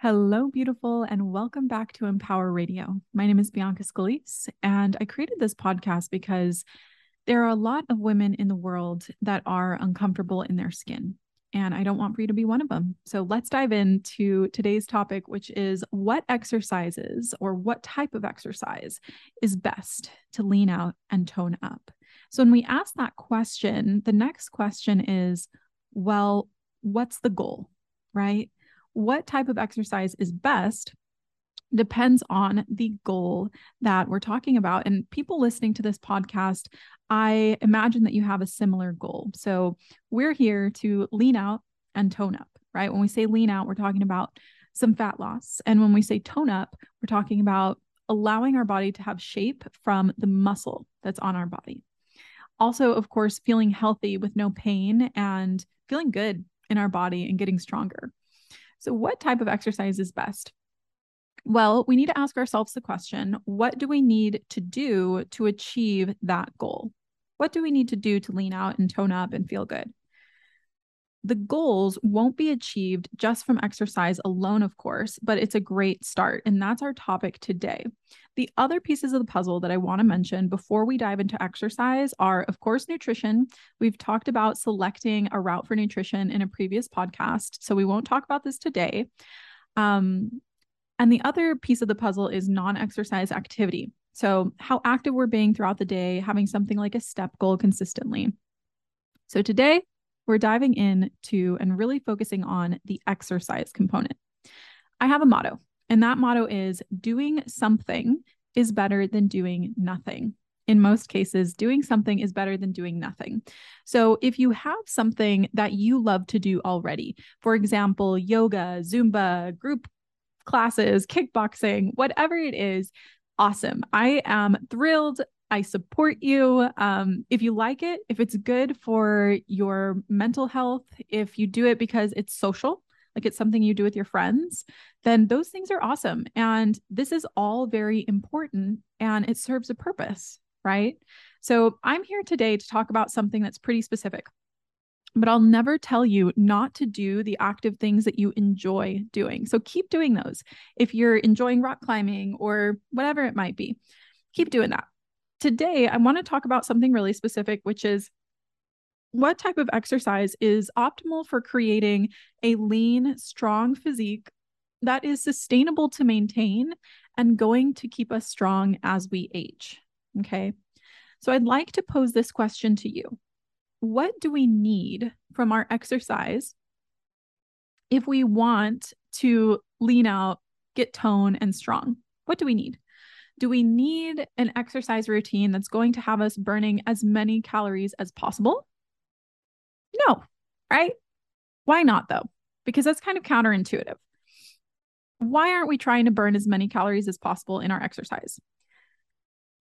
Hello, beautiful, and welcome back to Empower Radio. My name is Bianca Scalise, and I created this podcast because there are a lot of women in the world that are uncomfortable in their skin, and I don't want for you to be one of them. So let's dive into today's topic, which is what exercises or what type of exercise is best to lean out and tone up. So when we ask that question, the next question is, well, what's the goal, right? What type of exercise is best depends on the goal that we're talking about. And people listening to this podcast, I imagine that you have a similar goal. So we're here to lean out and tone up, right? When we say lean out, we're talking about some fat loss. And when we say tone up, we're talking about allowing our body to have shape from the muscle that's on our body. Also, of course, feeling healthy with no pain and feeling good in our body and getting stronger. So, what type of exercise is best? Well, we need to ask ourselves the question what do we need to do to achieve that goal? What do we need to do to lean out and tone up and feel good? The goals won't be achieved just from exercise alone, of course, but it's a great start. And that's our topic today. The other pieces of the puzzle that I want to mention before we dive into exercise are, of course, nutrition. We've talked about selecting a route for nutrition in a previous podcast, so we won't talk about this today. Um, and the other piece of the puzzle is non exercise activity. So, how active we're being throughout the day, having something like a step goal consistently. So, today we're diving into and really focusing on the exercise component. I have a motto and that motto is doing something is better than doing nothing. In most cases, doing something is better than doing nothing. So, if you have something that you love to do already, for example, yoga, Zumba, group classes, kickboxing, whatever it is, awesome. I am thrilled. I support you. Um, if you like it, if it's good for your mental health, if you do it because it's social, like it's something you do with your friends, then those things are awesome. And this is all very important and it serves a purpose, right? So I'm here today to talk about something that's pretty specific. But I'll never tell you not to do the active things that you enjoy doing. So keep doing those. If you're enjoying rock climbing or whatever it might be, keep doing that. Today, I want to talk about something really specific, which is what type of exercise is optimal for creating a lean, strong physique that is sustainable to maintain and going to keep us strong as we age? Okay. So I'd like to pose this question to you What do we need from our exercise if we want to lean out, get tone, and strong? What do we need? Do we need an exercise routine that's going to have us burning as many calories as possible? No, right? Why not though? Because that's kind of counterintuitive. Why aren't we trying to burn as many calories as possible in our exercise?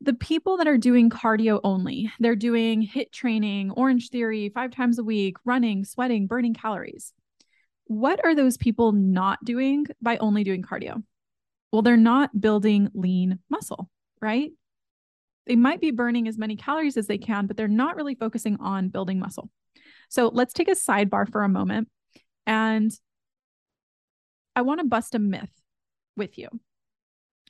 The people that are doing cardio only, they're doing HIIT training, Orange Theory, five times a week, running, sweating, burning calories. What are those people not doing by only doing cardio? Well, they're not building lean muscle, right? They might be burning as many calories as they can, but they're not really focusing on building muscle. So let's take a sidebar for a moment. And I want to bust a myth with you.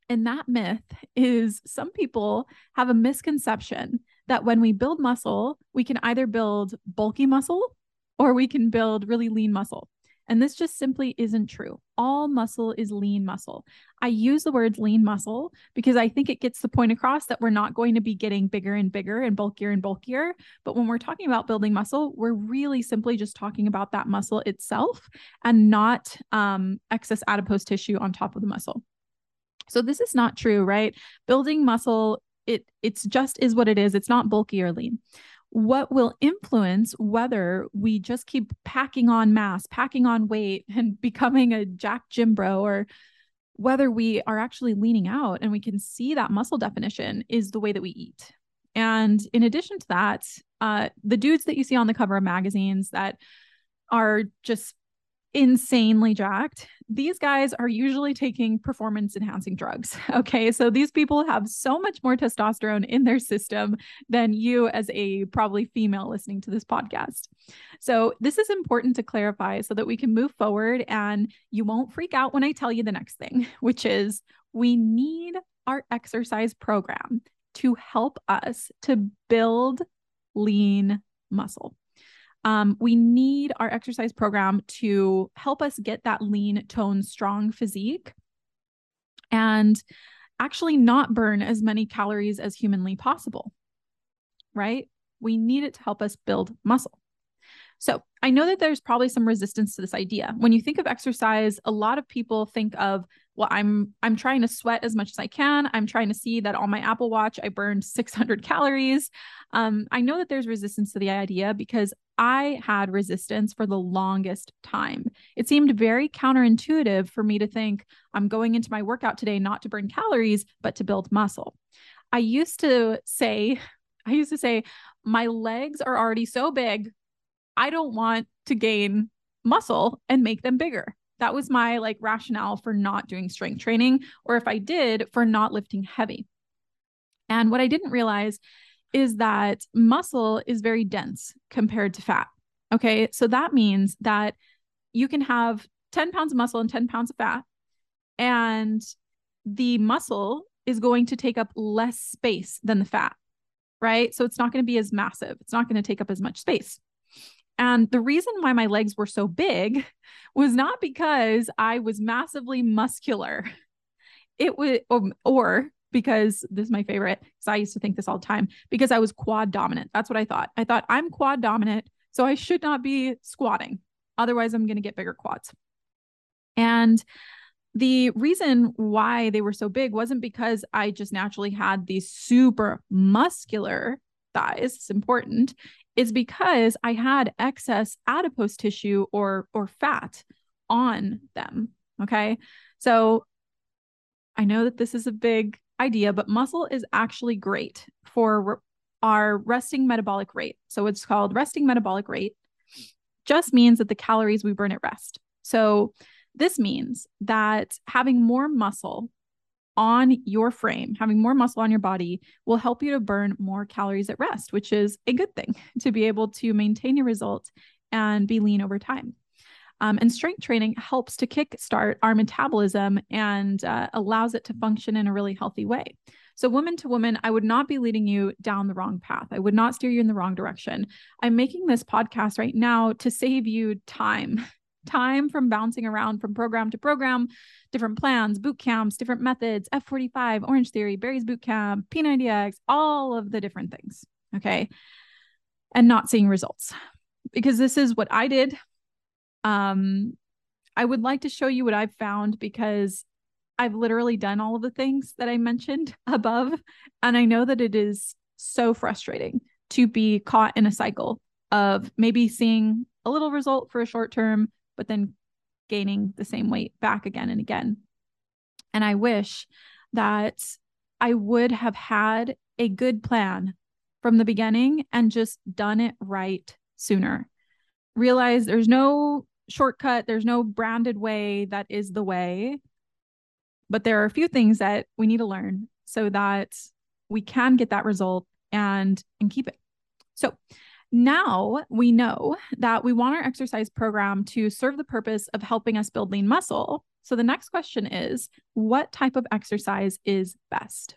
And that myth is some people have a misconception that when we build muscle, we can either build bulky muscle or we can build really lean muscle. And this just simply isn't true. All muscle is lean muscle. I use the words lean muscle because I think it gets the point across that we're not going to be getting bigger and bigger and bulkier and bulkier. But when we're talking about building muscle, we're really simply just talking about that muscle itself and not um, excess adipose tissue on top of the muscle. So this is not true, right? Building muscle, it it's just is what it is. It's not bulky or lean what will influence whether we just keep packing on mass, packing on weight, and becoming a jack gym bro, or whether we are actually leaning out and we can see that muscle definition is the way that we eat. And in addition to that, uh, the dudes that you see on the cover of magazines that are just insanely jacked, these guys are usually taking performance enhancing drugs. Okay. So these people have so much more testosterone in their system than you, as a probably female listening to this podcast. So this is important to clarify so that we can move forward and you won't freak out when I tell you the next thing, which is we need our exercise program to help us to build lean muscle. Um, we need our exercise program to help us get that lean, tone, strong physique and actually not burn as many calories as humanly possible, right? We need it to help us build muscle. So I know that there's probably some resistance to this idea. When you think of exercise, a lot of people think of well i'm i'm trying to sweat as much as i can. I'm trying to see that on my apple watch i burned 600 calories. Um, i know that there's resistance to the idea because i had resistance for the longest time. It seemed very counterintuitive for me to think i'm going into my workout today not to burn calories but to build muscle. I used to say i used to say my legs are already so big i don't want to gain muscle and make them bigger that was my like rationale for not doing strength training, or if I did, for not lifting heavy. And what I didn't realize is that muscle is very dense compared to fat. Okay. So that means that you can have 10 pounds of muscle and 10 pounds of fat, and the muscle is going to take up less space than the fat, right? So it's not going to be as massive, it's not going to take up as much space. And the reason why my legs were so big was not because I was massively muscular. It was, or, um, or because this is my favorite, because I used to think this all the time, because I was quad dominant. That's what I thought. I thought I'm quad dominant, so I should not be squatting. Otherwise, I'm going to get bigger quads. And the reason why they were so big wasn't because I just naturally had these super muscular thighs. It's important is because I had excess adipose tissue or or fat on them. Okay. So I know that this is a big idea, but muscle is actually great for our resting metabolic rate. So it's called resting metabolic rate, just means that the calories we burn at rest. So this means that having more muscle on your frame, having more muscle on your body will help you to burn more calories at rest, which is a good thing to be able to maintain your results and be lean over time. Um, and strength training helps to kickstart our metabolism and uh, allows it to function in a really healthy way. So, woman to woman, I would not be leading you down the wrong path. I would not steer you in the wrong direction. I'm making this podcast right now to save you time time from bouncing around from program to program, different plans, boot camps, different methods, F45, Orange Theory, Barry's Boot Camp, P90X, all of the different things. Okay. And not seeing results because this is what I did. Um, I would like to show you what I've found because I've literally done all of the things that I mentioned above. And I know that it is so frustrating to be caught in a cycle of maybe seeing a little result for a short term, but then gaining the same weight back again and again. And I wish that I would have had a good plan from the beginning and just done it right sooner. Realize there's no shortcut, there's no branded way that is the way. But there are a few things that we need to learn so that we can get that result and and keep it. So, now we know that we want our exercise program to serve the purpose of helping us build lean muscle. So the next question is what type of exercise is best?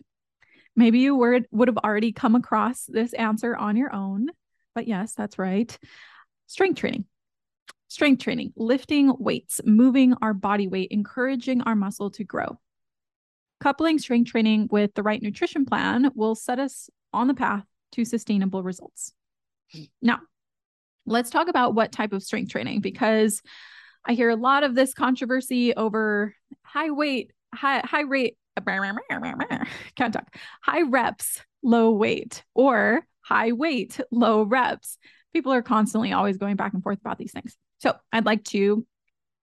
Maybe you would, would have already come across this answer on your own, but yes, that's right. Strength training. Strength training, lifting weights, moving our body weight, encouraging our muscle to grow. Coupling strength training with the right nutrition plan will set us on the path to sustainable results. Now, let's talk about what type of strength training because I hear a lot of this controversy over high weight, high high rate, can't talk, high reps, low weight, or high weight, low reps. People are constantly always going back and forth about these things. So I'd like to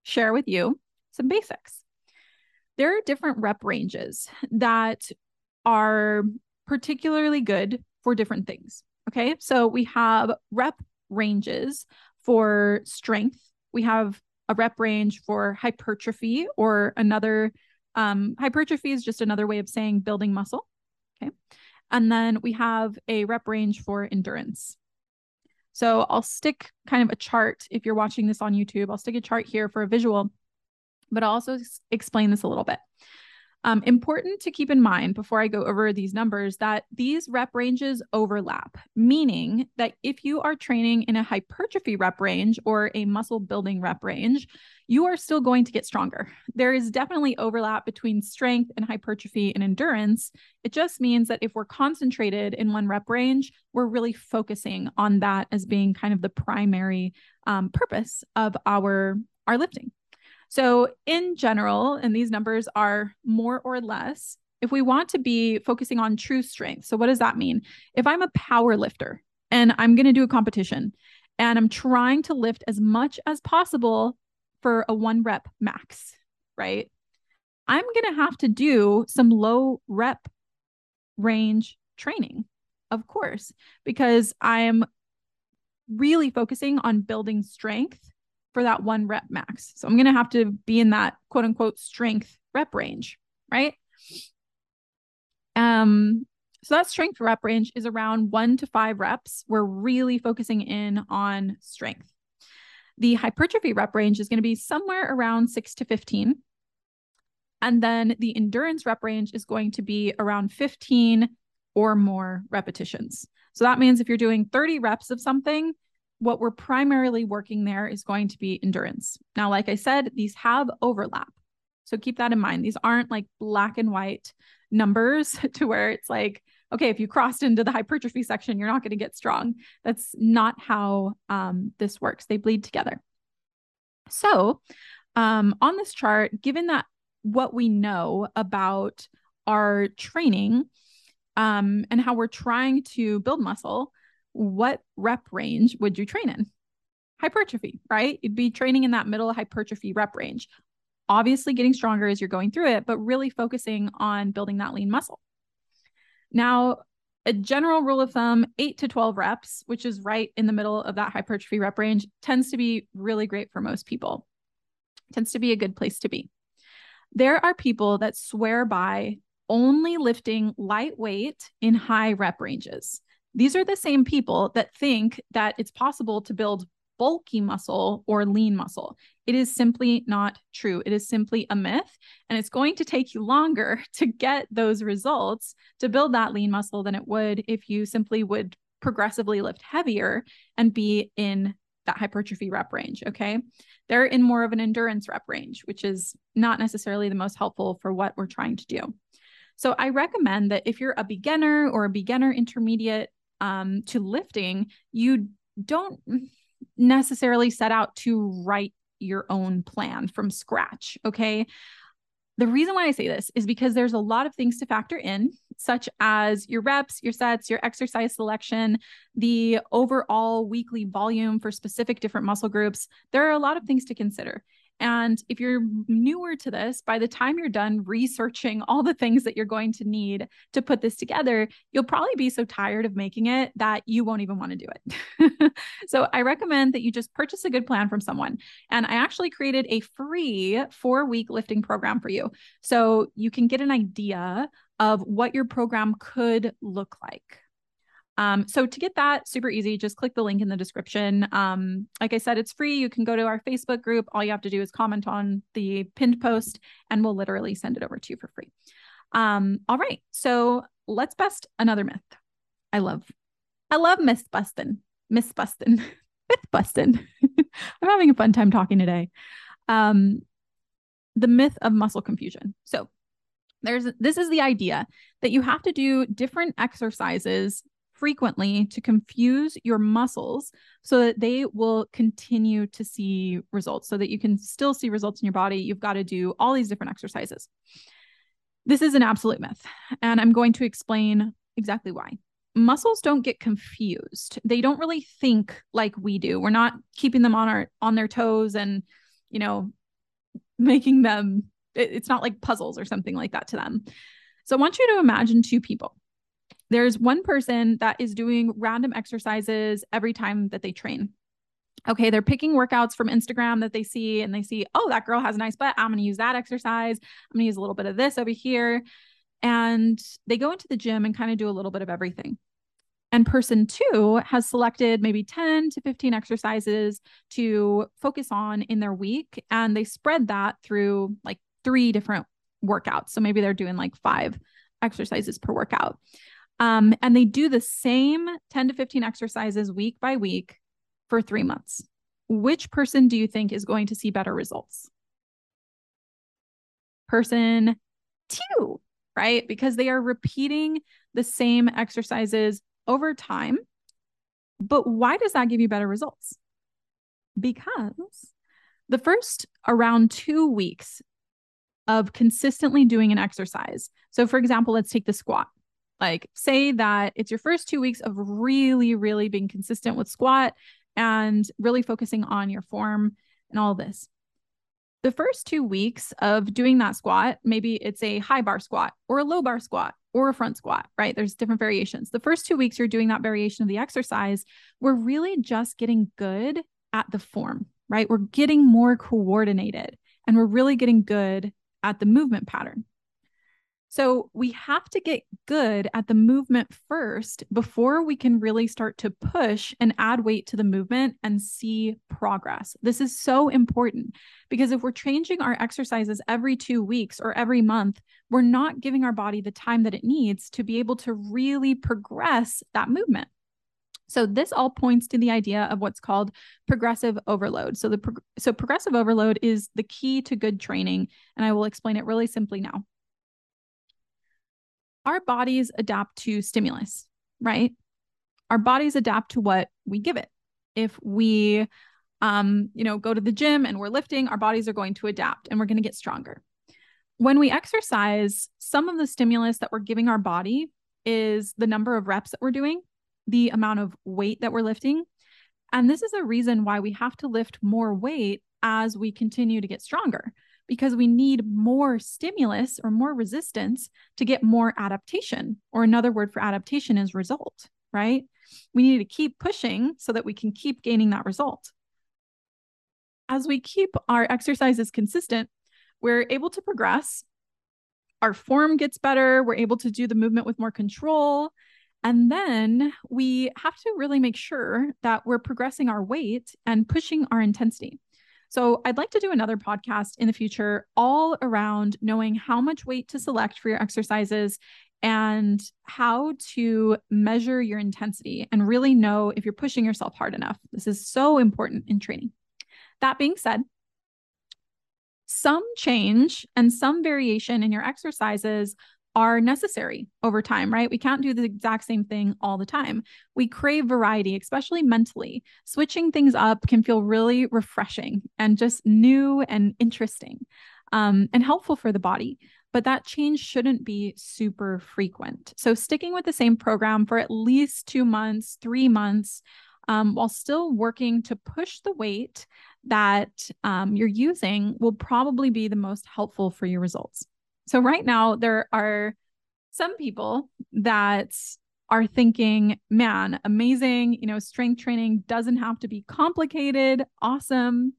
share with you some basics. There are different rep ranges that are particularly good for different things. Okay, so we have rep ranges for strength, we have a rep range for hypertrophy or another um, hypertrophy is just another way of saying building muscle. Okay. And then we have a rep range for endurance. So I'll stick kind of a chart if you're watching this on YouTube. I'll stick a chart here for a visual, but I'll also explain this a little bit. Um, important to keep in mind before I go over these numbers that these rep ranges overlap, meaning that if you are training in a hypertrophy rep range or a muscle building rep range, you are still going to get stronger. There is definitely overlap between strength and hypertrophy and endurance. It just means that if we're concentrated in one rep range, we're really focusing on that as being kind of the primary um, purpose of our our lifting. So, in general, and these numbers are more or less, if we want to be focusing on true strength. So, what does that mean? If I'm a power lifter and I'm going to do a competition and I'm trying to lift as much as possible for a one rep max, right? I'm going to have to do some low rep range training, of course, because I'm really focusing on building strength for that one rep max. So I'm going to have to be in that quote unquote strength rep range, right? Um, so that strength rep range is around one to five reps. We're really focusing in on strength. The hypertrophy rep range is going to be somewhere around six to 15. And then the endurance rep range is going to be around 15 or more repetitions. So that means if you're doing 30 reps of something, what we're primarily working there is going to be endurance. Now, like I said, these have overlap. So keep that in mind. These aren't like black and white numbers to where it's like, okay, if you crossed into the hypertrophy section, you're not going to get strong. That's not how um, this works. They bleed together. So, um, on this chart, given that what we know about our training um, and how we're trying to build muscle, what rep range would you train in? Hypertrophy, right? You'd be training in that middle hypertrophy rep range. Obviously, getting stronger as you're going through it, but really focusing on building that lean muscle. Now, a general rule of thumb, eight to 12 reps, which is right in the middle of that hypertrophy rep range, tends to be really great for most people. Tends to be a good place to be. There are people that swear by only lifting lightweight in high rep ranges. These are the same people that think that it's possible to build bulky muscle or lean muscle. It is simply not true. It is simply a myth. And it's going to take you longer to get those results to build that lean muscle than it would if you simply would progressively lift heavier and be in that hypertrophy rep range. Okay. They're in more of an endurance rep range, which is not necessarily the most helpful for what we're trying to do. So I recommend that if you're a beginner or a beginner intermediate um, to lifting, you don't necessarily set out to write your own plan from scratch. Okay. The reason why I say this is because there's a lot of things to factor in, such as your reps, your sets, your exercise selection, the overall weekly volume for specific different muscle groups. There are a lot of things to consider. And if you're newer to this, by the time you're done researching all the things that you're going to need to put this together, you'll probably be so tired of making it that you won't even want to do it. so I recommend that you just purchase a good plan from someone. And I actually created a free four week lifting program for you. So you can get an idea of what your program could look like. Um, so to get that super easy, just click the link in the description. Um, like I said, it's free. You can go to our Facebook group. All you have to do is comment on the pinned post and we'll literally send it over to you for free. Um, all right. So let's bust another myth. I love, I love myth busting, myth busting, myth busting. I'm having a fun time talking today. Um, the myth of muscle confusion. So there's this is the idea that you have to do different exercises frequently to confuse your muscles so that they will continue to see results so that you can still see results in your body. You've got to do all these different exercises. This is an absolute myth and i'm going to explain exactly why. Muscles don't get confused. They don't really think like we do. We're not keeping them on our on their toes and you know making them it's not like puzzles or something like that to them. So i want you to imagine two people there's one person that is doing random exercises every time that they train. Okay, they're picking workouts from Instagram that they see and they see, oh, that girl has a nice butt. I'm going to use that exercise. I'm going to use a little bit of this over here. And they go into the gym and kind of do a little bit of everything. And person two has selected maybe 10 to 15 exercises to focus on in their week. And they spread that through like three different workouts. So maybe they're doing like five exercises per workout. Um, and they do the same 10 to 15 exercises week by week for three months. Which person do you think is going to see better results? Person two, right? Because they are repeating the same exercises over time. But why does that give you better results? Because the first around two weeks of consistently doing an exercise. So, for example, let's take the squat. Like, say that it's your first two weeks of really, really being consistent with squat and really focusing on your form and all this. The first two weeks of doing that squat, maybe it's a high bar squat or a low bar squat or a front squat, right? There's different variations. The first two weeks you're doing that variation of the exercise, we're really just getting good at the form, right? We're getting more coordinated and we're really getting good at the movement pattern. So we have to get good at the movement first before we can really start to push and add weight to the movement and see progress. This is so important because if we're changing our exercises every two weeks or every month, we're not giving our body the time that it needs to be able to really progress that movement. So this all points to the idea of what's called progressive overload. So the so progressive overload is the key to good training and I will explain it really simply now. Our bodies adapt to stimulus, right? Our bodies adapt to what we give it. If we um, you know, go to the gym and we're lifting, our bodies are going to adapt and we're going to get stronger. When we exercise, some of the stimulus that we're giving our body is the number of reps that we're doing the amount of weight that we're lifting. And this is a reason why we have to lift more weight as we continue to get stronger because we need more stimulus or more resistance to get more adaptation. Or another word for adaptation is result, right? We need to keep pushing so that we can keep gaining that result. As we keep our exercises consistent, we're able to progress. Our form gets better. We're able to do the movement with more control. And then we have to really make sure that we're progressing our weight and pushing our intensity. So, I'd like to do another podcast in the future all around knowing how much weight to select for your exercises and how to measure your intensity and really know if you're pushing yourself hard enough. This is so important in training. That being said, some change and some variation in your exercises are necessary over time, right? We can't do the exact same thing all the time. We crave variety, especially mentally. Switching things up can feel really refreshing and just new and interesting um, and helpful for the body. But that change shouldn't be super frequent. So, sticking with the same program for at least two months, three months, um, while still working to push the weight that um, you're using will probably be the most helpful for your results. So right now there are some people that are thinking, man, amazing, you know, strength training doesn't have to be complicated, awesome.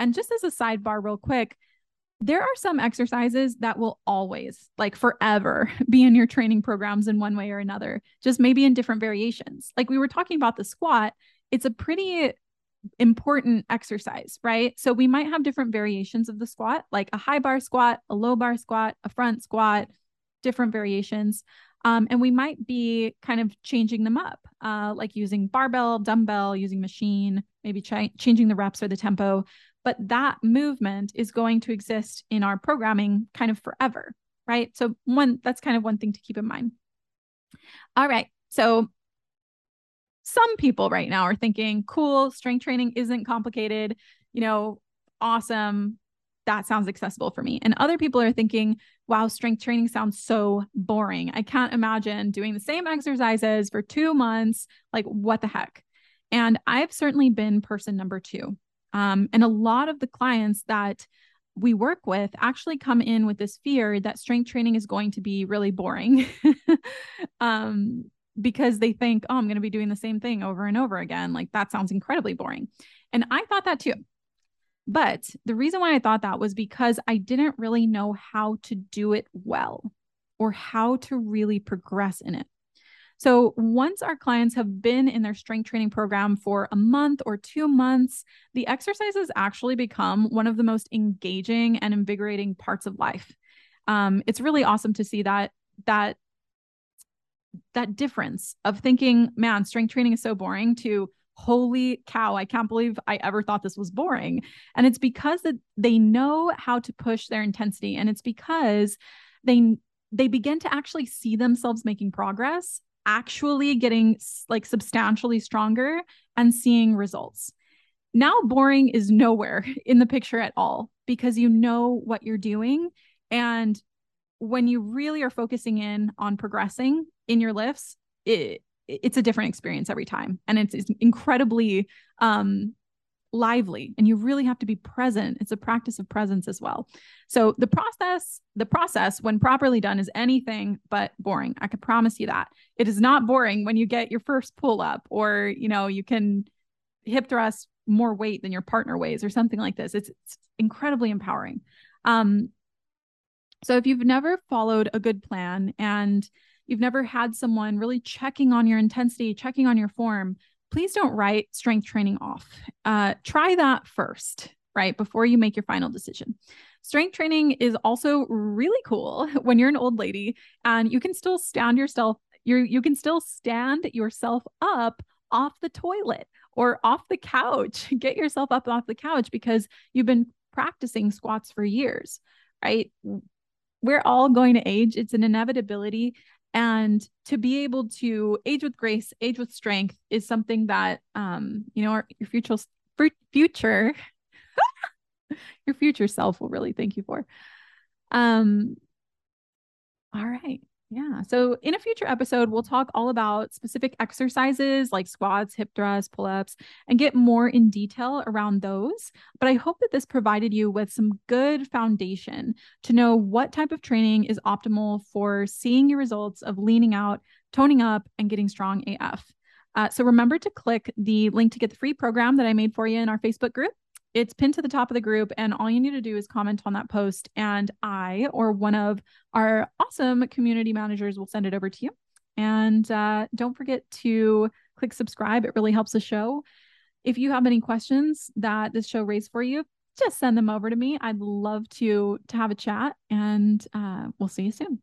And just as a sidebar real quick, there are some exercises that will always, like forever, be in your training programs in one way or another, just maybe in different variations. Like we were talking about the squat, it's a pretty important exercise, right? So we might have different variations of the squat, like a high bar squat, a low bar squat, a front squat, different variations. Um, and we might be kind of changing them up, uh, like using barbell, dumbbell, using machine, maybe ch- changing the reps or the tempo. But that movement is going to exist in our programming kind of forever, right? So one that's kind of one thing to keep in mind. All right. So some people right now are thinking, cool, strength training isn't complicated, you know, awesome. That sounds accessible for me. And other people are thinking, wow, strength training sounds so boring. I can't imagine doing the same exercises for two months. Like, what the heck? And I've certainly been person number two. Um, and a lot of the clients that we work with actually come in with this fear that strength training is going to be really boring. um, because they think, oh, I'm going to be doing the same thing over and over again. Like that sounds incredibly boring. And I thought that too. But the reason why I thought that was because I didn't really know how to do it well or how to really progress in it. So, once our clients have been in their strength training program for a month or two months, the exercises actually become one of the most engaging and invigorating parts of life. Um, it's really awesome to see that that that difference of thinking, man, strength training is so boring to holy cow, I can't believe I ever thought this was boring. And it's because that they know how to push their intensity and it's because they they begin to actually see themselves making progress actually getting like substantially stronger and seeing results. Now, boring is nowhere in the picture at all because you know what you're doing. And when you really are focusing in on progressing in your lifts, it, it's a different experience every time. And it's, it's incredibly um, lively and you really have to be present. It's a practice of presence as well. So the process the process when properly done is anything but boring. I can promise you that. It is not boring when you get your first pull up or you know you can hip thrust more weight than your partner weighs or something like this. It's, it's incredibly empowering. Um so if you've never followed a good plan and you've never had someone really checking on your intensity checking on your form please don't write strength training off. Uh, try that first, right? Before you make your final decision. Strength training is also really cool when you're an old lady and you can still stand yourself, you you can still stand yourself up off the toilet or off the couch. Get yourself up off the couch because you've been practicing squats for years, right? We're all going to age. It's an inevitability. And to be able to age with grace, age with strength is something that, um, you know, our, your future, future, your future self will really thank you for. Um, all right. Yeah. So in a future episode, we'll talk all about specific exercises like squats, hip thrusts, pull ups, and get more in detail around those. But I hope that this provided you with some good foundation to know what type of training is optimal for seeing your results of leaning out, toning up, and getting strong AF. Uh, so remember to click the link to get the free program that I made for you in our Facebook group. It's pinned to the top of the group, and all you need to do is comment on that post, and I or one of our awesome community managers will send it over to you. And uh, don't forget to click subscribe, it really helps the show. If you have any questions that this show raised for you, just send them over to me. I'd love to to have a chat, and uh, we'll see you soon.